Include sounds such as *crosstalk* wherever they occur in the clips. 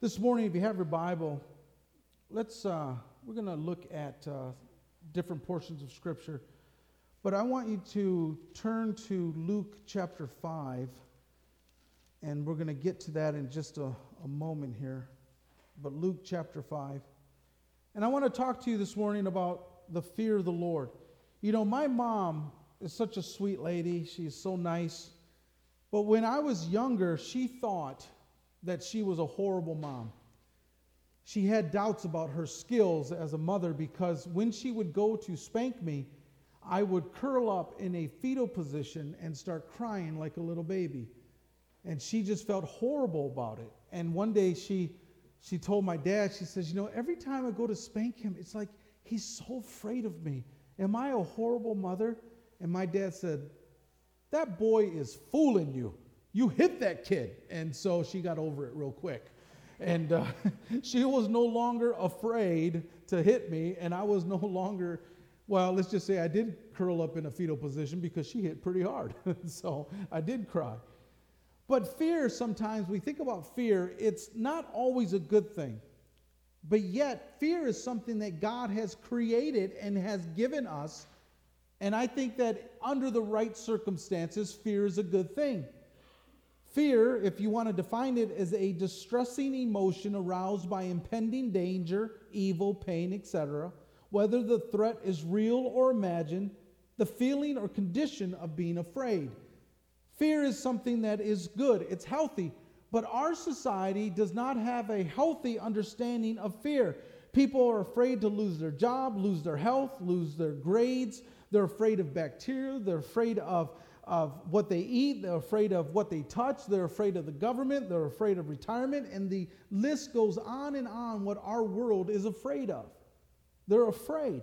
This morning, if you have your Bible, let's uh, we're going to look at uh, different portions of Scripture. But I want you to turn to Luke chapter 5, and we're going to get to that in just a, a moment here. But Luke chapter 5. And I want to talk to you this morning about the fear of the Lord. You know, my mom is such a sweet lady, she's so nice. But when I was younger, she thought that she was a horrible mom. She had doubts about her skills as a mother because when she would go to spank me, I would curl up in a fetal position and start crying like a little baby. And she just felt horrible about it. And one day she she told my dad, she says, "You know, every time I go to spank him, it's like he's so afraid of me. Am I a horrible mother?" And my dad said, That boy is fooling you. You hit that kid. And so she got over it real quick. And uh, *laughs* she was no longer afraid to hit me, and I was no *laughs* longer, well, let's just say I did curl up in a fetal position because she hit pretty hard. *laughs* so I did cry. But fear, sometimes we think about fear, it's not always a good thing. But yet, fear is something that God has created and has given us and I think that under the right circumstances, fear is a good thing. Fear, if you want to define it, is a distressing emotion aroused by impending danger, evil, pain, etc., whether the threat is real or imagined, the feeling or condition of being afraid. Fear is something that is good, it's healthy, but our society does not have a healthy understanding of fear. People are afraid to lose their job, lose their health, lose their grades, they're afraid of bacteria. They're afraid of, of what they eat. They're afraid of what they touch. They're afraid of the government. They're afraid of retirement. And the list goes on and on what our world is afraid of. They're afraid.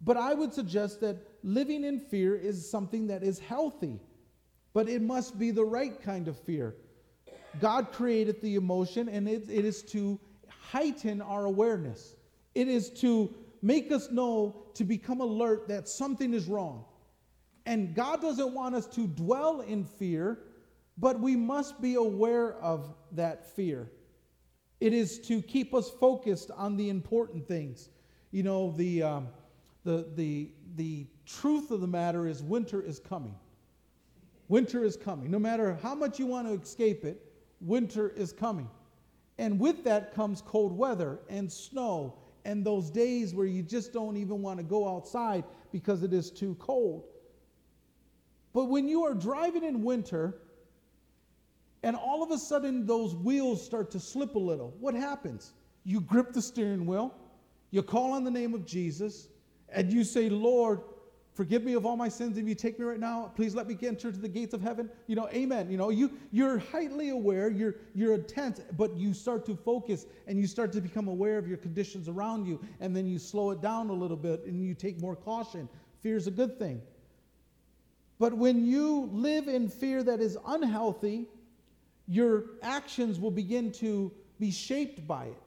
But I would suggest that living in fear is something that is healthy, but it must be the right kind of fear. God created the emotion, and it, it is to heighten our awareness. It is to make us know to become alert that something is wrong. And God doesn't want us to dwell in fear, but we must be aware of that fear. It is to keep us focused on the important things. You know, the, um, the, the, the truth of the matter is winter is coming. Winter is coming. No matter how much you want to escape it, winter is coming. And with that comes cold weather and snow and those days where you just don't even want to go outside because it is too cold. But when you are driving in winter and all of a sudden those wheels start to slip a little, what happens? You grip the steering wheel, you call on the name of Jesus, and you say, Lord, Forgive me of all my sins. If you take me right now, please let me enter to the gates of heaven. You know, amen. You know, you, you're highly aware, you're, you're intense, but you start to focus and you start to become aware of your conditions around you. And then you slow it down a little bit and you take more caution. Fear is a good thing. But when you live in fear that is unhealthy, your actions will begin to be shaped by it.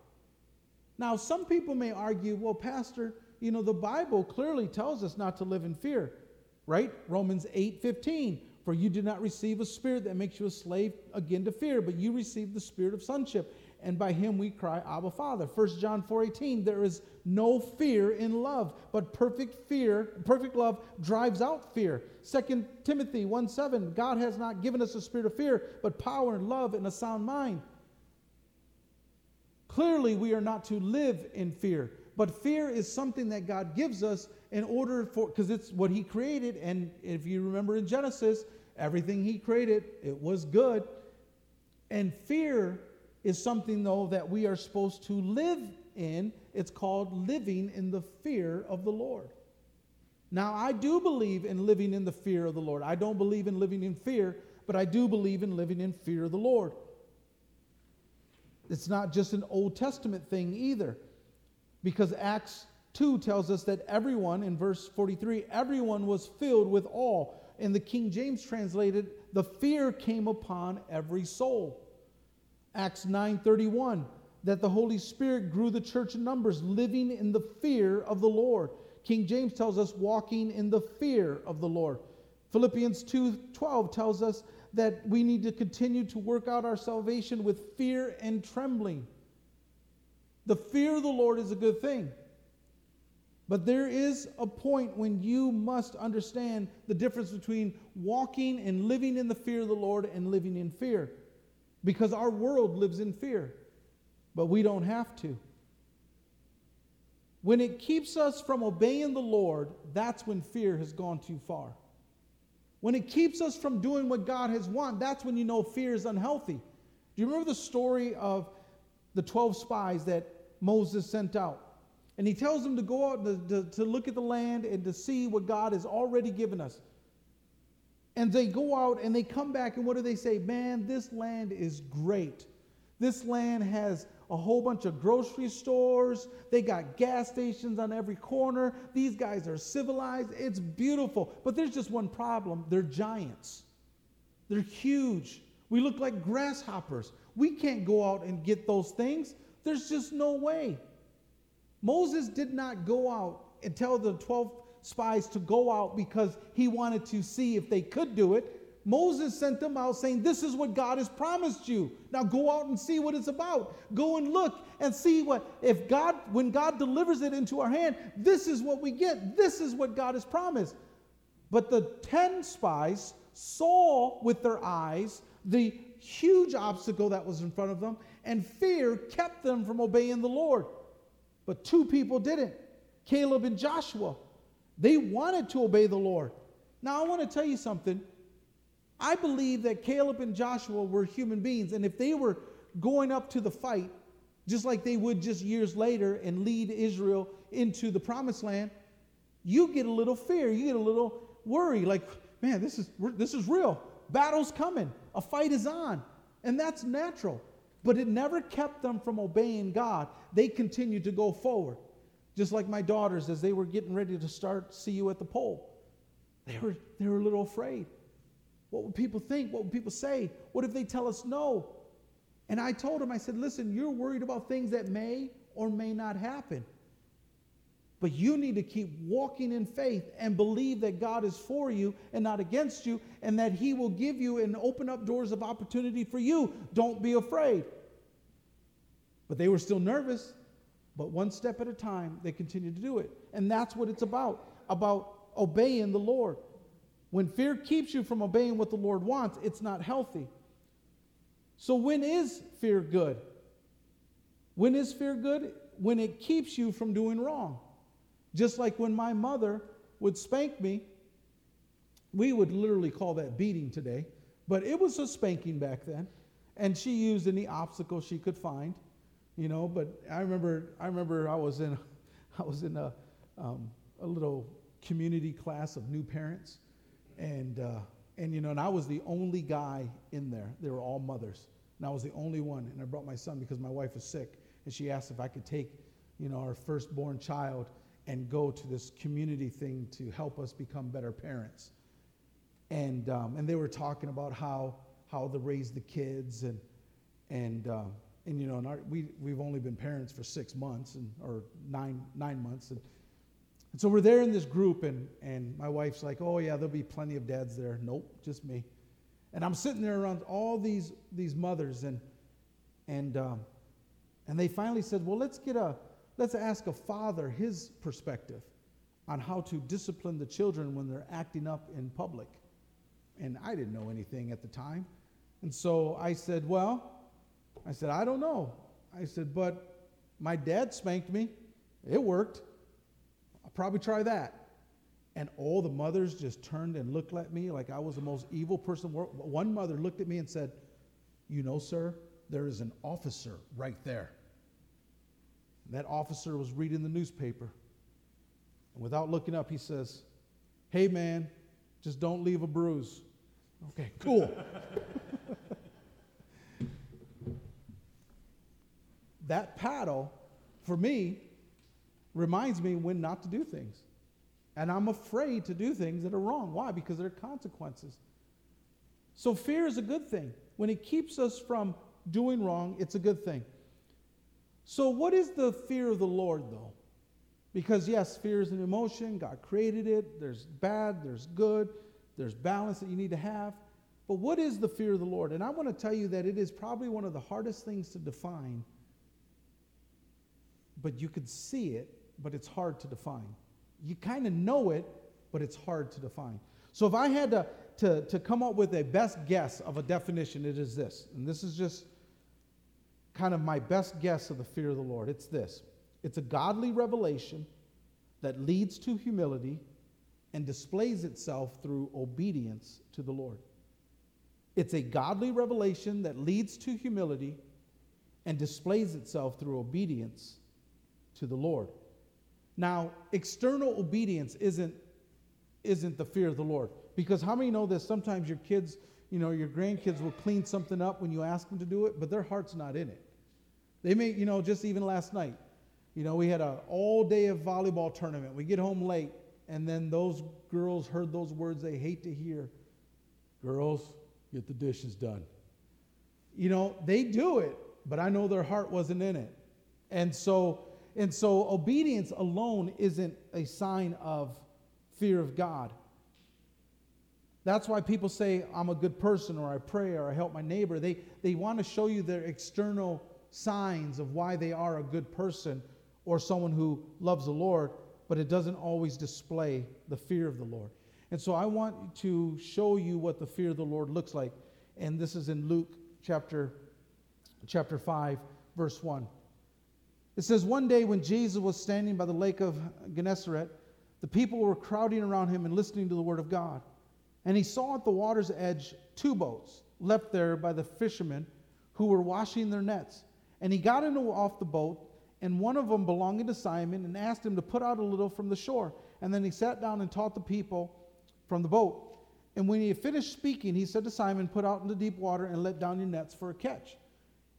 Now, some people may argue, well, Pastor, you know, the Bible clearly tells us not to live in fear, right? Romans 8 15. For you did not receive a spirit that makes you a slave again to fear, but you received the spirit of sonship. And by him we cry, Abba, Father. 1 John 4 18. There is no fear in love, but perfect fear, perfect love drives out fear. 2 Timothy 1 7. God has not given us a spirit of fear, but power and love and a sound mind. Clearly, we are not to live in fear. But fear is something that God gives us in order for, because it's what He created. And if you remember in Genesis, everything He created, it was good. And fear is something, though, that we are supposed to live in. It's called living in the fear of the Lord. Now, I do believe in living in the fear of the Lord. I don't believe in living in fear, but I do believe in living in fear of the Lord. It's not just an Old Testament thing either. Because Acts 2 tells us that everyone, in verse 43, everyone was filled with awe. In the King James translated, the fear came upon every soul. Acts 9:31, that the Holy Spirit grew the church in numbers, living in the fear of the Lord. King James tells us walking in the fear of the Lord. Philippians 2:12 tells us that we need to continue to work out our salvation with fear and trembling. The fear of the Lord is a good thing. But there is a point when you must understand the difference between walking and living in the fear of the Lord and living in fear. Because our world lives in fear, but we don't have to. When it keeps us from obeying the Lord, that's when fear has gone too far. When it keeps us from doing what God has wanted, that's when you know fear is unhealthy. Do you remember the story of the 12 spies that Moses sent out? And he tells them to go out to, to, to, look at the land and to see what God has already given us. And they go out and they come back, and what do they say? Man, this land is great. This land has a whole bunch of grocery stores. They got gas stations on every corner. These guys are civilized. It's beautiful. But there's just one problem they're giants, they're huge. We look like grasshoppers. We can't go out and get those things. There's just no way. Moses did not go out and tell the 12 spies to go out because he wanted to see if they could do it. Moses sent them out saying, This is what God has promised you. Now go out and see what it's about. Go and look and see what, if God, when God delivers it into our hand, this is what we get. This is what God has promised. But the 10 spies saw with their eyes the huge obstacle that was in front of them, and fear kept them from obeying the Lord. But two people didn't Caleb and Joshua. They wanted to obey the Lord. Now, I want to tell you something. I believe that Caleb and Joshua were human beings, and if they were going up to the fight, just like they would just years later and lead Israel into the promised land, you get a little fear, you get a little worry, like, man, this is, this is real. Battle's coming, a fight is on, and that's natural. But it never kept them from obeying God. They continued to go forward. Just like my daughters, as they were getting ready to start See You at the Pole, they were, they were a little afraid. What would people think? What would people say? What if they tell us no? And I told him, I said, listen, you're worried about things that may or may not happen. But you need to keep walking in faith and believe that God is for you and not against you, and that He will give you and open up doors of opportunity for you. Don't be afraid. But they were still nervous, but one step at a time, they continued to do it. And that's what it's about about obeying the Lord. When fear keeps you from obeying what the Lord wants, it's not healthy. So, when is fear good? When is fear good? When it keeps you from doing wrong. Just like when my mother would spank me, we would literally call that beating today, but it was a spanking back then. And she used any obstacle she could find, you know. But I remember, I remember I was in, *laughs* I was in a, um, a little community class of new parents, and uh, and you know, and I was the only guy in there. They were all mothers, and I was the only one. And I brought my son because my wife was sick, and she asked if I could take, you know, our firstborn child and go to this community thing to help us become better parents. And, um, and they were talking about how, how to raise the kids and, and, uh, and you know, and our, we, we've only been parents for six months and, or nine, nine months. And, and so we're there in this group and, and my wife's like, oh yeah, there'll be plenty of dads there. Nope, just me. And I'm sitting there around all these, these mothers and, and, um, and they finally said, well, let's get a, Let's ask a father his perspective on how to discipline the children when they're acting up in public. And I didn't know anything at the time. And so I said, Well, I said, I don't know. I said, But my dad spanked me. It worked. Probably try that. And all the mothers just turned and looked at me like I was the most evil person. One mother looked at me and said, You know, sir, there is an officer right there. That officer was reading the newspaper. And without looking up, he says, Hey, man, just don't leave a bruise. Okay, cool. *laughs* that paddle, for me, reminds me when not to do things. And I'm afraid to do things that are wrong. Why? Because there are consequences. So fear is a good thing. When it keeps us from doing wrong, it's a good thing. So, what is the fear of the Lord, though? Because, yes, fear is an emotion. God created it. There's bad, there's good, there's balance that you need to have. But what is the fear of the Lord? And I want to tell you that it is probably one of the hardest things to define. But you could see it, but it's hard to define. You kind of know it, but it's hard to define. So if I had to, to, to come up with a best guess of a definition, it is this. And this is just kind of my best guess of the fear of the Lord. It's this it's a godly revelation that leads to humility and displays itself through obedience to the Lord. It's a godly revelation that leads to humility and displays itself through obedience to the Lord. Now, external obedience isn't, isn't the fear of the Lord. Because how many know that sometimes your kids, you know, your grandkids will clean something up when you ask them to do it, but their heart's not in it. They may, you know, just even last night, you know, we had an all day of volleyball tournament. We get home late, and then those girls heard those words they hate to hear. Girls, get the dishes done. You know, they do it, but I know their heart wasn't in it. And so, and so obedience alone isn't a sign of fear of God. That's why people say, I'm a good person, or I pray, or I help my neighbor. They, they want to show you their external signs of why they are a good person or someone who loves the Lord, but it doesn't always display the fear of the Lord. And so I want to show you what the fear of the Lord looks like. And this is in Luke chapter, chapter 5, verse 1. It says, One day when Jesus was standing by the lake of Gennesaret, the people were crowding around him and listening to the word of God. And he saw at the water's edge two boats left there by the fishermen who were washing their nets. And he got into off the boat, and one of them belonging to Simon, and asked him to put out a little from the shore. And then he sat down and taught the people from the boat. And when he had finished speaking, he said to Simon, Put out into deep water and let down your nets for a catch.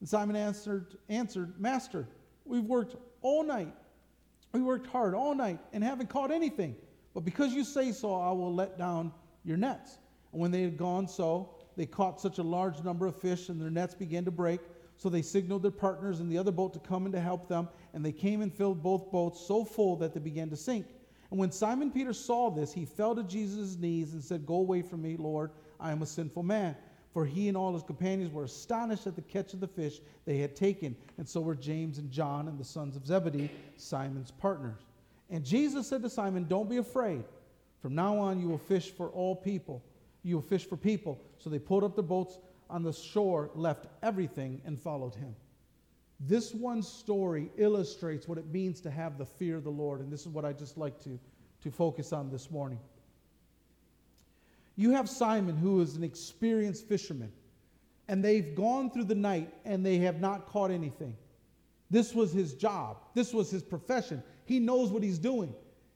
And Simon answered, answered, Master, we've worked all night. We worked hard all night and haven't caught anything. But because you say so, I will let down your nets. And when they had gone so, they caught such a large number of fish, and their nets began to break. So they signaled their partners in the other boat to come and to help them. And they came and filled both boats so full that they began to sink. And when Simon Peter saw this, he fell to Jesus' knees and said, Go away from me, Lord, I am a sinful man. For he and all his companions were astonished at the catch of the fish they had taken. And so were James and John and the sons of Zebedee, Simon's partners. And Jesus said to Simon, Don't be afraid. From now on, you will fish for all people. You will fish for people. So they pulled up their boats on the shore, left everything, and followed him. This one story illustrates what it means to have the fear of the Lord, and this is what I just like to, to focus on this morning. You have Simon, who is an experienced fisherman, and they've gone through the night and they have not caught anything. This was his job, this was his profession. He knows what he's doing.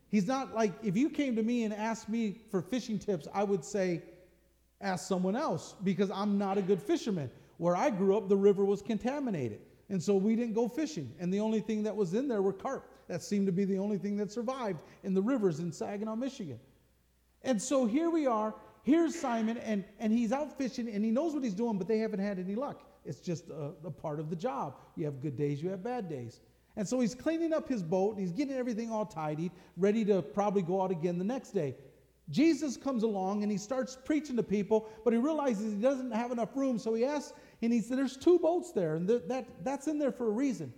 He's not like, if you came to me and asked me for fishing tips, I would say, ask someone else because I'm not a good fisherman. Where I grew up, the river was contaminated. And so we didn't go fishing. And the only thing that was in there were carp. That seemed to be the only thing that survived in the rivers in Saginaw, Michigan. And so here we are. Here's Simon, and, and he's out fishing, and he knows what he's doing, but they haven't had any luck. It's just a, a part of the job. You have good days, you have bad days. And so he's cleaning up his boat, and he's getting everything all tidied, ready to probably go out again the next day. Jesus comes along and he starts preaching to people, but he realizes he doesn't have enough room, so he asks and he said, There's two boats there, and that, that's in there for a reason.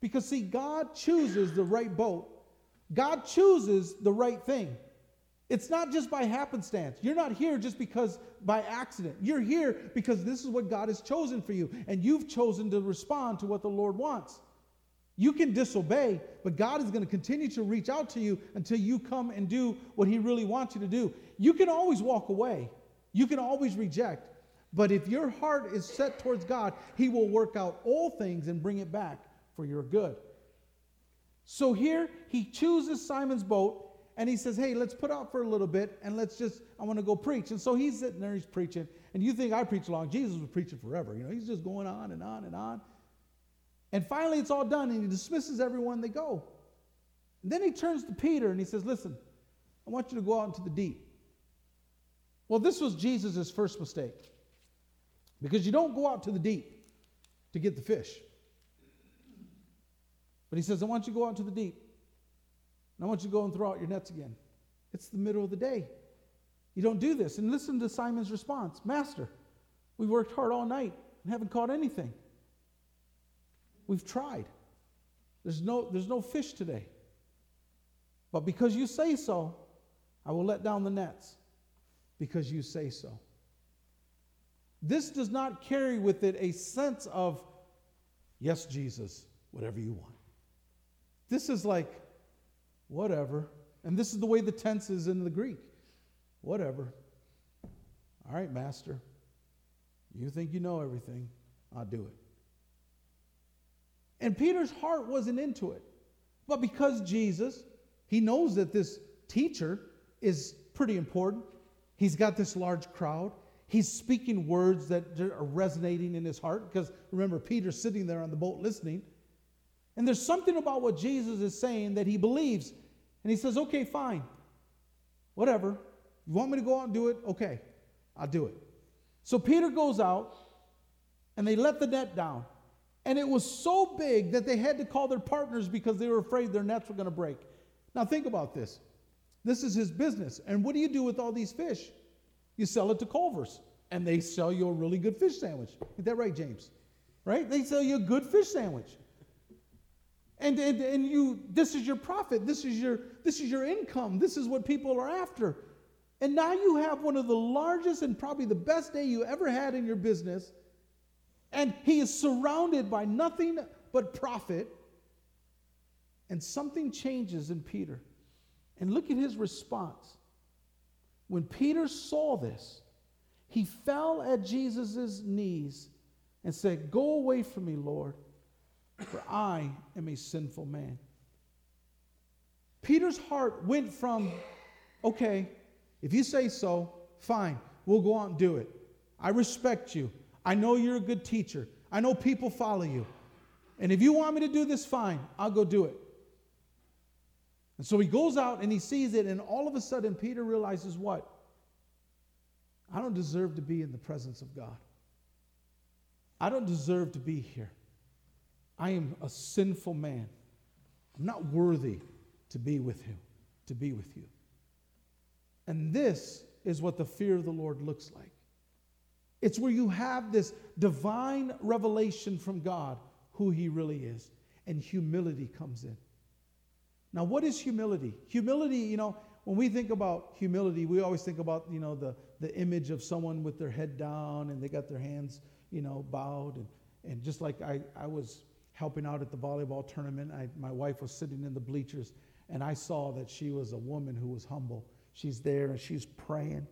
Because, see, God chooses the right boat, God chooses the right thing. It's not just by happenstance. You're not here just because by accident. You're here because this is what God has chosen for you, and you've chosen to respond to what the Lord wants. You can disobey, but God is going to continue to reach out to you until you come and do what He really wants you to do. You can always walk away, you can always reject. But if your heart is set towards God, He will work out all things and bring it back for your good. So here he chooses Simon's boat and he says, Hey, let's put out for a little bit and let's just, I want to go preach. And so he's sitting there, he's preaching. And you think I preach long. Jesus was preaching forever. You know, he's just going on and on and on. And finally it's all done and he dismisses everyone, they go. And then he turns to Peter and he says, Listen, I want you to go out into the deep. Well, this was Jesus' first mistake. Because you don't go out to the deep to get the fish. But he says, I want you to go out to the deep. And I want you to go and throw out your nets again. It's the middle of the day. You don't do this. And listen to Simon's response Master, we worked hard all night and haven't caught anything. We've tried. There's no, there's no fish today. But because you say so, I will let down the nets because you say so. This does not carry with it a sense of, yes, Jesus, whatever you want. This is like, whatever. And this is the way the tense is in the Greek. Whatever. All right, Master. You think you know everything. I'll do it. And Peter's heart wasn't into it. But because Jesus, he knows that this teacher is pretty important, he's got this large crowd. He's speaking words that are resonating in his heart because remember, Peter's sitting there on the boat listening. And there's something about what Jesus is saying that he believes. And he says, okay, fine. Whatever. You want me to go out and do it? Okay, I'll do it. So Peter goes out and they let the net down. And it was so big that they had to call their partners because they were afraid their nets were going to break. Now, think about this. This is his business. And what do you do with all these fish? You sell it to Culver's, and they sell you a really good fish sandwich. Is that right, James? Right? They sell you a good fish sandwich. And, and, and you this is your profit this is your this is your income this is what people are after and now you have one of the largest and probably the best day you ever had in your business and he is surrounded by nothing but profit. And something changes in Peter. And look at his response. When Peter saw this, he fell at Jesus' knees and said, Go away from me, Lord, for I am a sinful man. Peter's heart went from, okay, if you say so, fine, we'll go out and do it. I respect you. I know you're a good teacher. I know people follow you. And if you want me to do this, fine, I'll go do it. And so he goes out and he sees it, and all of a sudden, Peter realizes what? I don't deserve to be in the presence of God. I don't deserve to be here. I am a sinful man. I'm not worthy to be with him, to be with you. And this is what the fear of the Lord looks like. It's where you have this divine revelation from God who He really is, and humility comes in. Now, what is humility? Humility, you know, when we think about humility, we always think about, you know, the, the image of someone with their head down and they got their hands, you know, bowed. And, and just like I, I was helping out at the volleyball tournament, I, my wife was sitting in the bleachers and I saw that she was a woman who was humble. She's there and she's praying.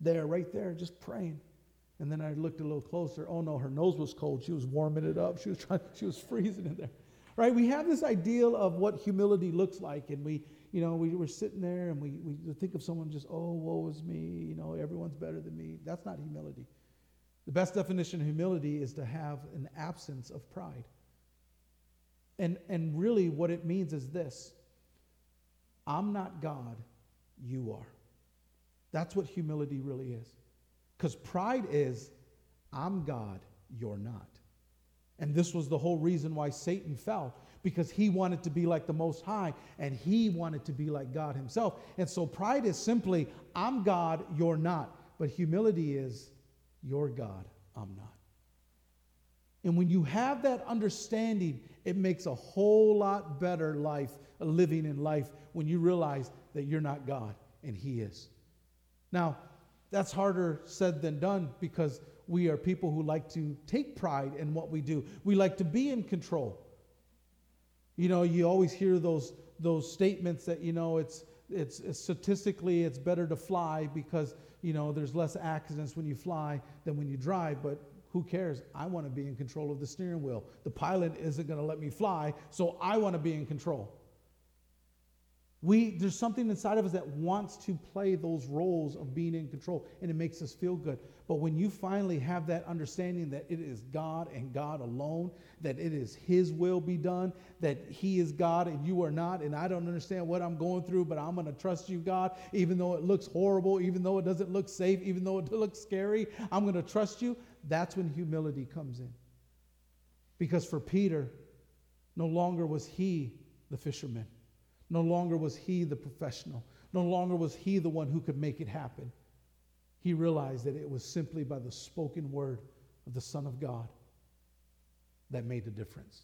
There, right there, just praying. And then I looked a little closer. Oh no, her nose was cold. She was warming it up. She was trying, *laughs* she was freezing in there. Right? We have this ideal of what humility looks like, and we, you know, we were sitting there and we, we think of someone just, oh, woe is me, you know, everyone's better than me. That's not humility. The best definition of humility is to have an absence of pride. And, and really, what it means is this I'm not God, you are. That's what humility really is. Because pride is, I'm God, you're not. And this was the whole reason why Satan fell, because he wanted to be like the Most High and he wanted to be like God himself. And so pride is simply, I'm God, you're not. But humility is, you're God, I'm not. And when you have that understanding, it makes a whole lot better life, living in life, when you realize that you're not God and He is. Now, that's harder said than done because we are people who like to take pride in what we do. We like to be in control. You know, you always hear those those statements that you know it's it's, it's statistically it's better to fly because you know there's less accidents when you fly than when you drive, but who cares? I want to be in control of the steering wheel. The pilot isn't going to let me fly, so I want to be in control. We, there's something inside of us that wants to play those roles of being in control, and it makes us feel good. But when you finally have that understanding that it is God and God alone, that it is His will be done, that He is God and you are not, and I don't understand what I'm going through, but I'm going to trust you, God, even though it looks horrible, even though it doesn't look safe, even though it *laughs* looks scary, I'm going to trust you. That's when humility comes in. Because for Peter, no longer was he the fisherman. No longer was he the professional. No longer was he the one who could make it happen. he realized that it was simply by the spoken word of the Son of God that made the difference.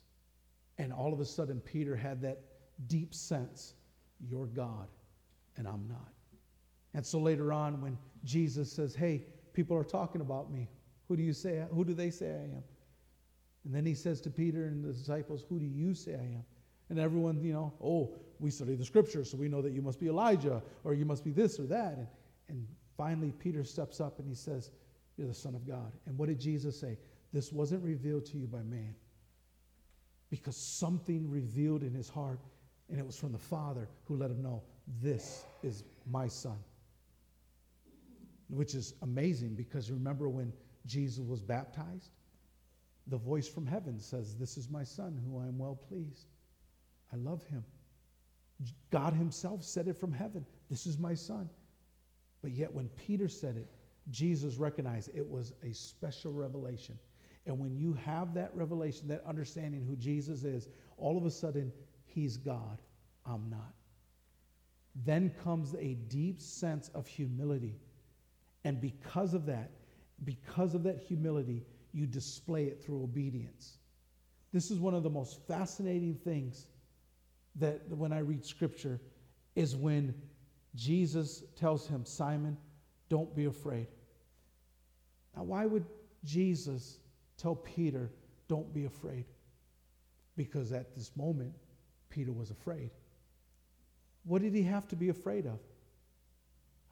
And all of a sudden, Peter had that deep sense you're God and I'm not. And so later on, when Jesus says, Hey, people are talking about me, who do you say, who do they say I am? And then he says to Peter and the disciples, Who do you say I am? And everyone, you know, oh, we study the scriptures, so we know that you must be Elijah, or you must be this or that. And, and finally, Peter steps up and he says, You're the Son of God. And what did Jesus say? This wasn't revealed to you by man, because something revealed in his heart, and it was from the Father who let him know, This is my Son. Which is amazing because remember when Jesus was baptized? The voice from heaven says, This is my Son who I am well pleased. I love him. God Himself said it from heaven. This is my Son. But yet, when Peter said it, Jesus recognized it was a special revelation. And when you have that revelation, that understanding who Jesus is, all of a sudden, He's God. I'm not. Then comes a deep sense of humility. And because of that, because of that humility, you display it through obedience. This is one of the most fascinating things that when I read scripture is when Jesus tells him, Simon, don't be afraid. Now, why would Jesus tell Peter, don't be afraid? Because at this moment, Peter was afraid. What did he have to be afraid of?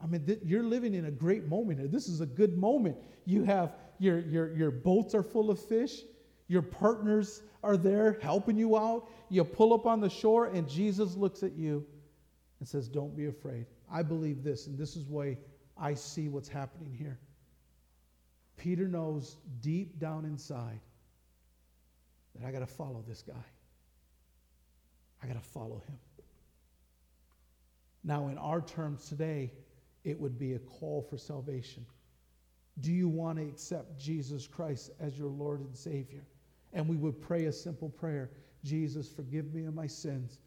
I mean, th- you're living in a great moment. This is a good moment. You have your, your, your boats are full of fish. Your partners are there helping you out. You pull up on the shore, and Jesus looks at you and says, Don't be afraid. I believe this, and this is why I see what's happening here. Peter knows deep down inside that I got to follow this guy. I got to follow him. Now, in our terms today, it would be a call for salvation. Do you want to accept Jesus Christ as your Lord and Savior? And we would pray a simple prayer Jesus, forgive me of my sins.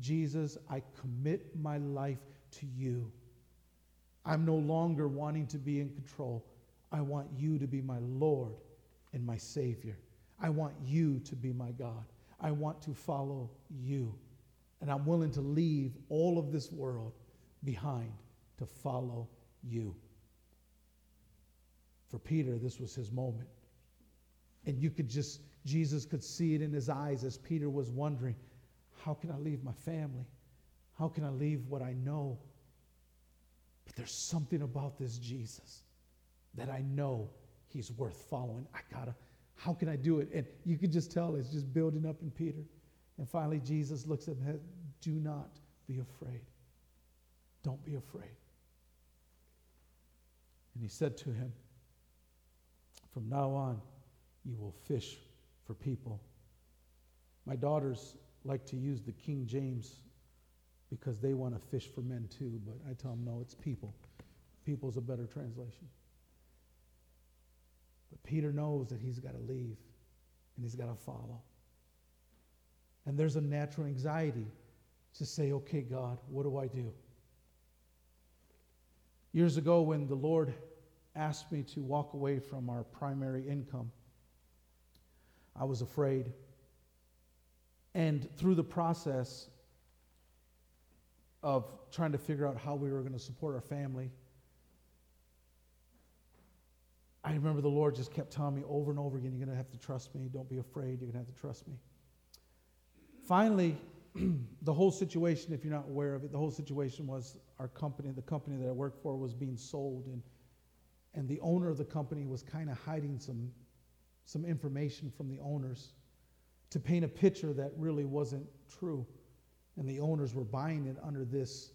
Jesus, I commit my life to you. I'm no longer wanting to be in control. I want you to be my Lord and my Savior. I want you to be my God. I want to follow you. And I'm willing to leave all of this world behind to follow you. For Peter, this was his moment. And you could just, Jesus could see it in his eyes as Peter was wondering, how can I leave my family? How can I leave what I know? But there's something about this Jesus that I know he's worth following. I gotta, how can I do it? And you could just tell it's just building up in Peter. And finally, Jesus looks at him Do not be afraid. Don't be afraid. And he said to him, From now on, you will fish for people. My daughters like to use the King James because they want to fish for men too, but I tell them, no, it's people. People's a better translation. But Peter knows that he's got to leave and he's got to follow. And there's a natural anxiety to say, okay, God, what do I do? Years ago, when the Lord asked me to walk away from our primary income, I was afraid. And through the process of trying to figure out how we were going to support our family, I remember the Lord just kept telling me over and over again, You're going to have to trust me. Don't be afraid. You're going to have to trust me. Finally, *clears throat* the whole situation, if you're not aware of it, the whole situation was our company, the company that I worked for, was being sold. And, and the owner of the company was kind of hiding some some information from the owners to paint a picture that really wasn't true. And the owners were buying it under this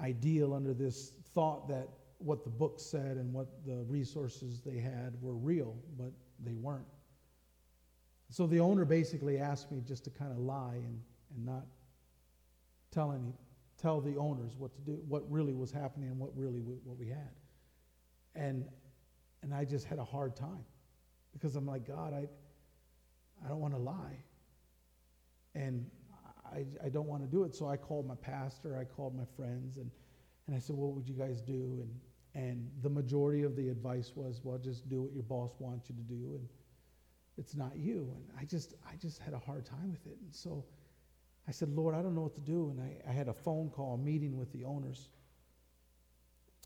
ideal, under this thought that what the book said and what the resources they had were real, but they weren't. So the owner basically asked me just to kind of lie and, and not tell any tell the owners what to do, what really was happening and what really we, what we had. And and I just had a hard time because I'm like, God, I, I don't want to lie. And I, I don't want to do it. So I called my pastor, I called my friends, and, and I said, What would you guys do? And, and the majority of the advice was, well, just do what your boss wants you to do, and it's not you. And I just, I just had a hard time with it. And so I said, Lord, I don't know what to do. And I, I had a phone call, a meeting with the owners,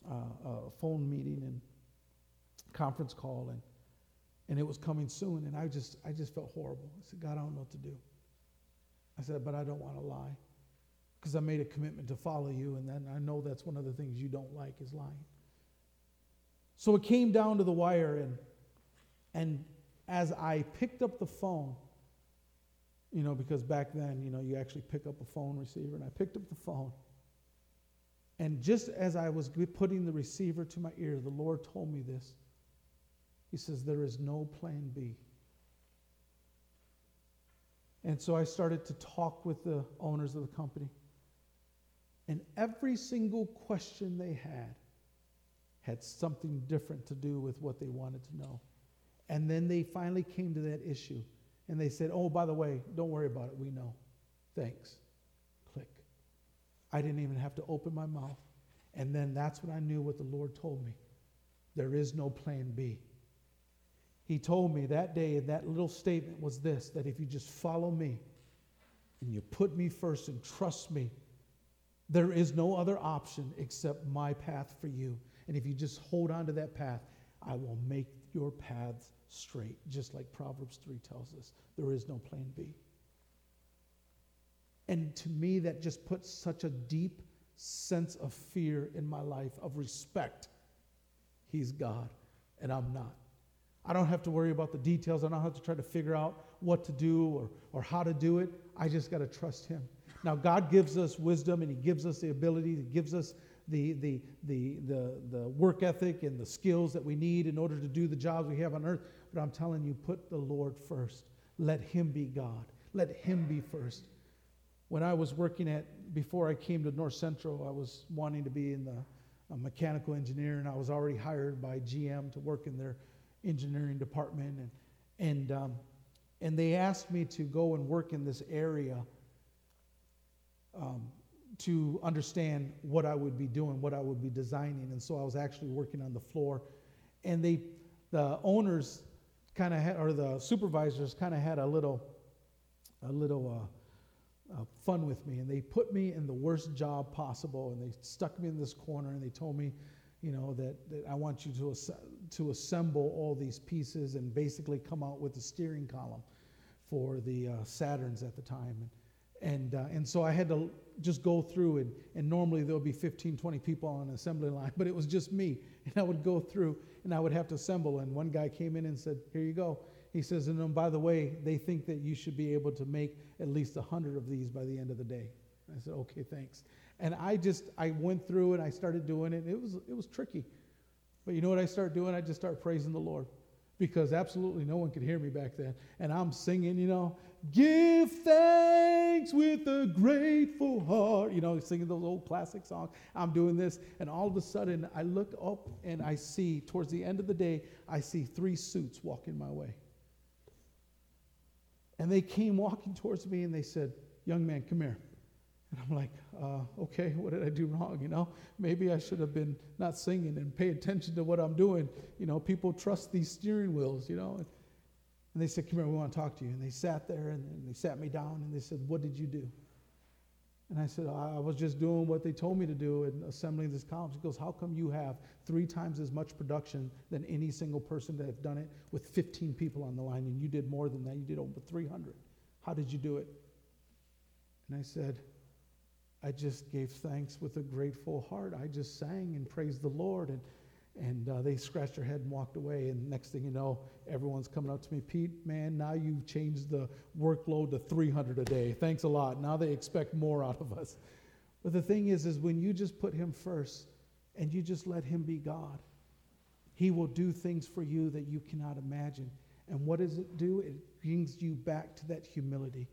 uh, a phone meeting and conference call, and and it was coming soon. And I just, I just felt horrible. I said, God, I don't know what to do. I said, but I don't want to lie because I made a commitment to follow you, and then I know that's one of the things you don't like is lying. So it came down to the wire, and and as I picked up the phone, you know, because back then, you know, you actually pick up a phone receiver, and I picked up the phone. And just as I was putting the receiver to my ear, the Lord told me this. He says, There is no plan B. And so I started to talk with the owners of the company. And every single question they had had something different to do with what they wanted to know. And then they finally came to that issue. And they said, Oh, by the way, don't worry about it. We know. Thanks. Click. I didn't even have to open my mouth. And then that's when I knew what the Lord told me. There is no plan B. He told me that day, and that little statement was this that if you just follow me and you put me first and trust me, there is no other option except my path for you. And if you just hold on to that path, I will make your paths straight, just like Proverbs 3 tells us. There is no plan B. And to me, that just puts such a deep sense of fear in my life, of respect. He's God, and I'm not. I don't have to worry about the details. I don't have to try to figure out what to do or, or how to do it. I just got to trust Him. Now, God gives us wisdom and He gives us the ability, He gives us the, the, the, the, the work ethic and the skills that we need in order to do the jobs we have on earth. But I'm telling you, put the Lord first. Let Him be God. Let Him be first. When I was working at, before I came to North Central, I was wanting to be in the mechanical engineer, and I was already hired by GM to work in their engineering department, and and um, and they asked me to go and work in this area um, to understand what I would be doing, what I would be designing, and so I was actually working on the floor, and they, the owners, kind of had, or the supervisors kind of had a little, a little. Uh, uh, fun with me, and they put me in the worst job possible, and they stuck me in this corner, and they told me, you know, that, that I want you to, to assemble all these pieces and basically come out with the steering column for the uh, Saturns at the time. And, and, uh, and so I had to just go through, and, and normally there would be 15, 20 people on an assembly line, but it was just me. *laughs* And I would go through and I would have to assemble. And one guy came in and said, Here you go. He says, and by the way, they think that you should be able to make at least 100 of these by the end of the day. I said, Okay, thanks. And I just, I went through and I started doing it. It was, it was tricky. But you know what I started doing? I just started praising the Lord because absolutely no one could hear me back then. And I'm singing, you know, give thanks with a grateful heart, you know, singing those old classic songs. I'm doing this. And all of a sudden, I look up and I see, towards the end of the day, I see three suits walking my way. And they came walking towards me and they said, Young man, come here. And I'm like, uh, okay, what did I do wrong? You know, maybe I should have been not singing and pay attention to what I'm doing. You know, people trust these steering wheels, you know. And, and they said, come here, we want to talk to you. And they sat there and, and they sat me down and they said, what did you do? And I said, I was just doing what they told me to do and assembling this column. He goes, How come you have three times as much production than any single person that have done it with 15 people on the line? And you did more than that. You did over 300. How did you do it? And I said, I just gave thanks with a grateful heart. I just sang and praised the Lord. And, and uh, they scratched their head and walked away. And next thing you know, everyone's coming up to me, Pete, man, now you've changed the workload to 300 a day. Thanks a lot. Now they expect more out of us. But the thing is, is when you just put him first and you just let him be God, he will do things for you that you cannot imagine. And what does it do? It brings you back to that humility.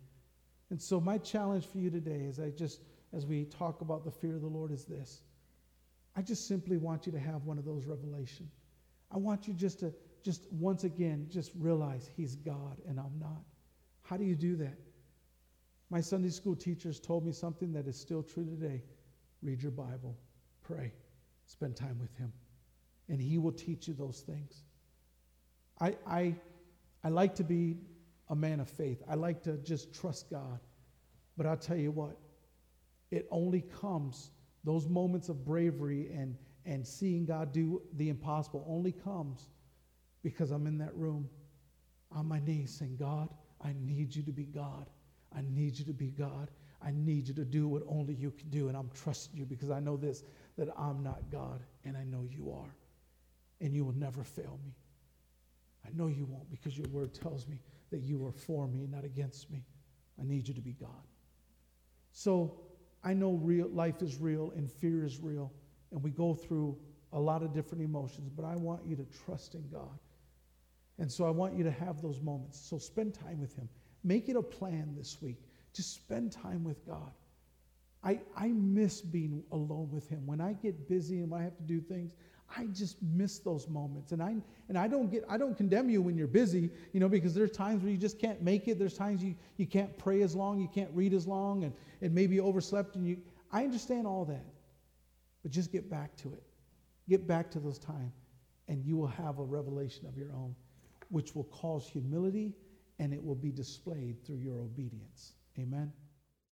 And so my challenge for you today is I just as we talk about the fear of the Lord is this. I just simply want you to have one of those revelations. I want you just to just once again just realize he's God and I'm not. How do you do that? My Sunday school teachers told me something that is still true today. Read your Bible, pray, spend time with him. and He will teach you those things. I, I, I like to be a man of faith. I like to just trust God. But I'll tell you what, it only comes, those moments of bravery and, and seeing God do the impossible only comes because I'm in that room on my knees saying, God, I need you to be God. I need you to be God. I need you to do what only you can do. And I'm trusting you because I know this that I'm not God and I know you are. And you will never fail me. I know you won't because your word tells me that you are for me, not against me. I need you to be God. So I know real life is real and fear is real, and we go through a lot of different emotions, but I want you to trust in God. And so I want you to have those moments. So spend time with Him. Make it a plan this week. Just spend time with God. I, I miss being alone with Him. When I get busy and I have to do things, I just miss those moments. And I and I don't get I don't condemn you when you're busy, you know, because there's times where you just can't make it. There's times you, you can't pray as long, you can't read as long, and, and maybe you overslept and you I understand all that. But just get back to it. Get back to those times, and you will have a revelation of your own, which will cause humility and it will be displayed through your obedience. Amen.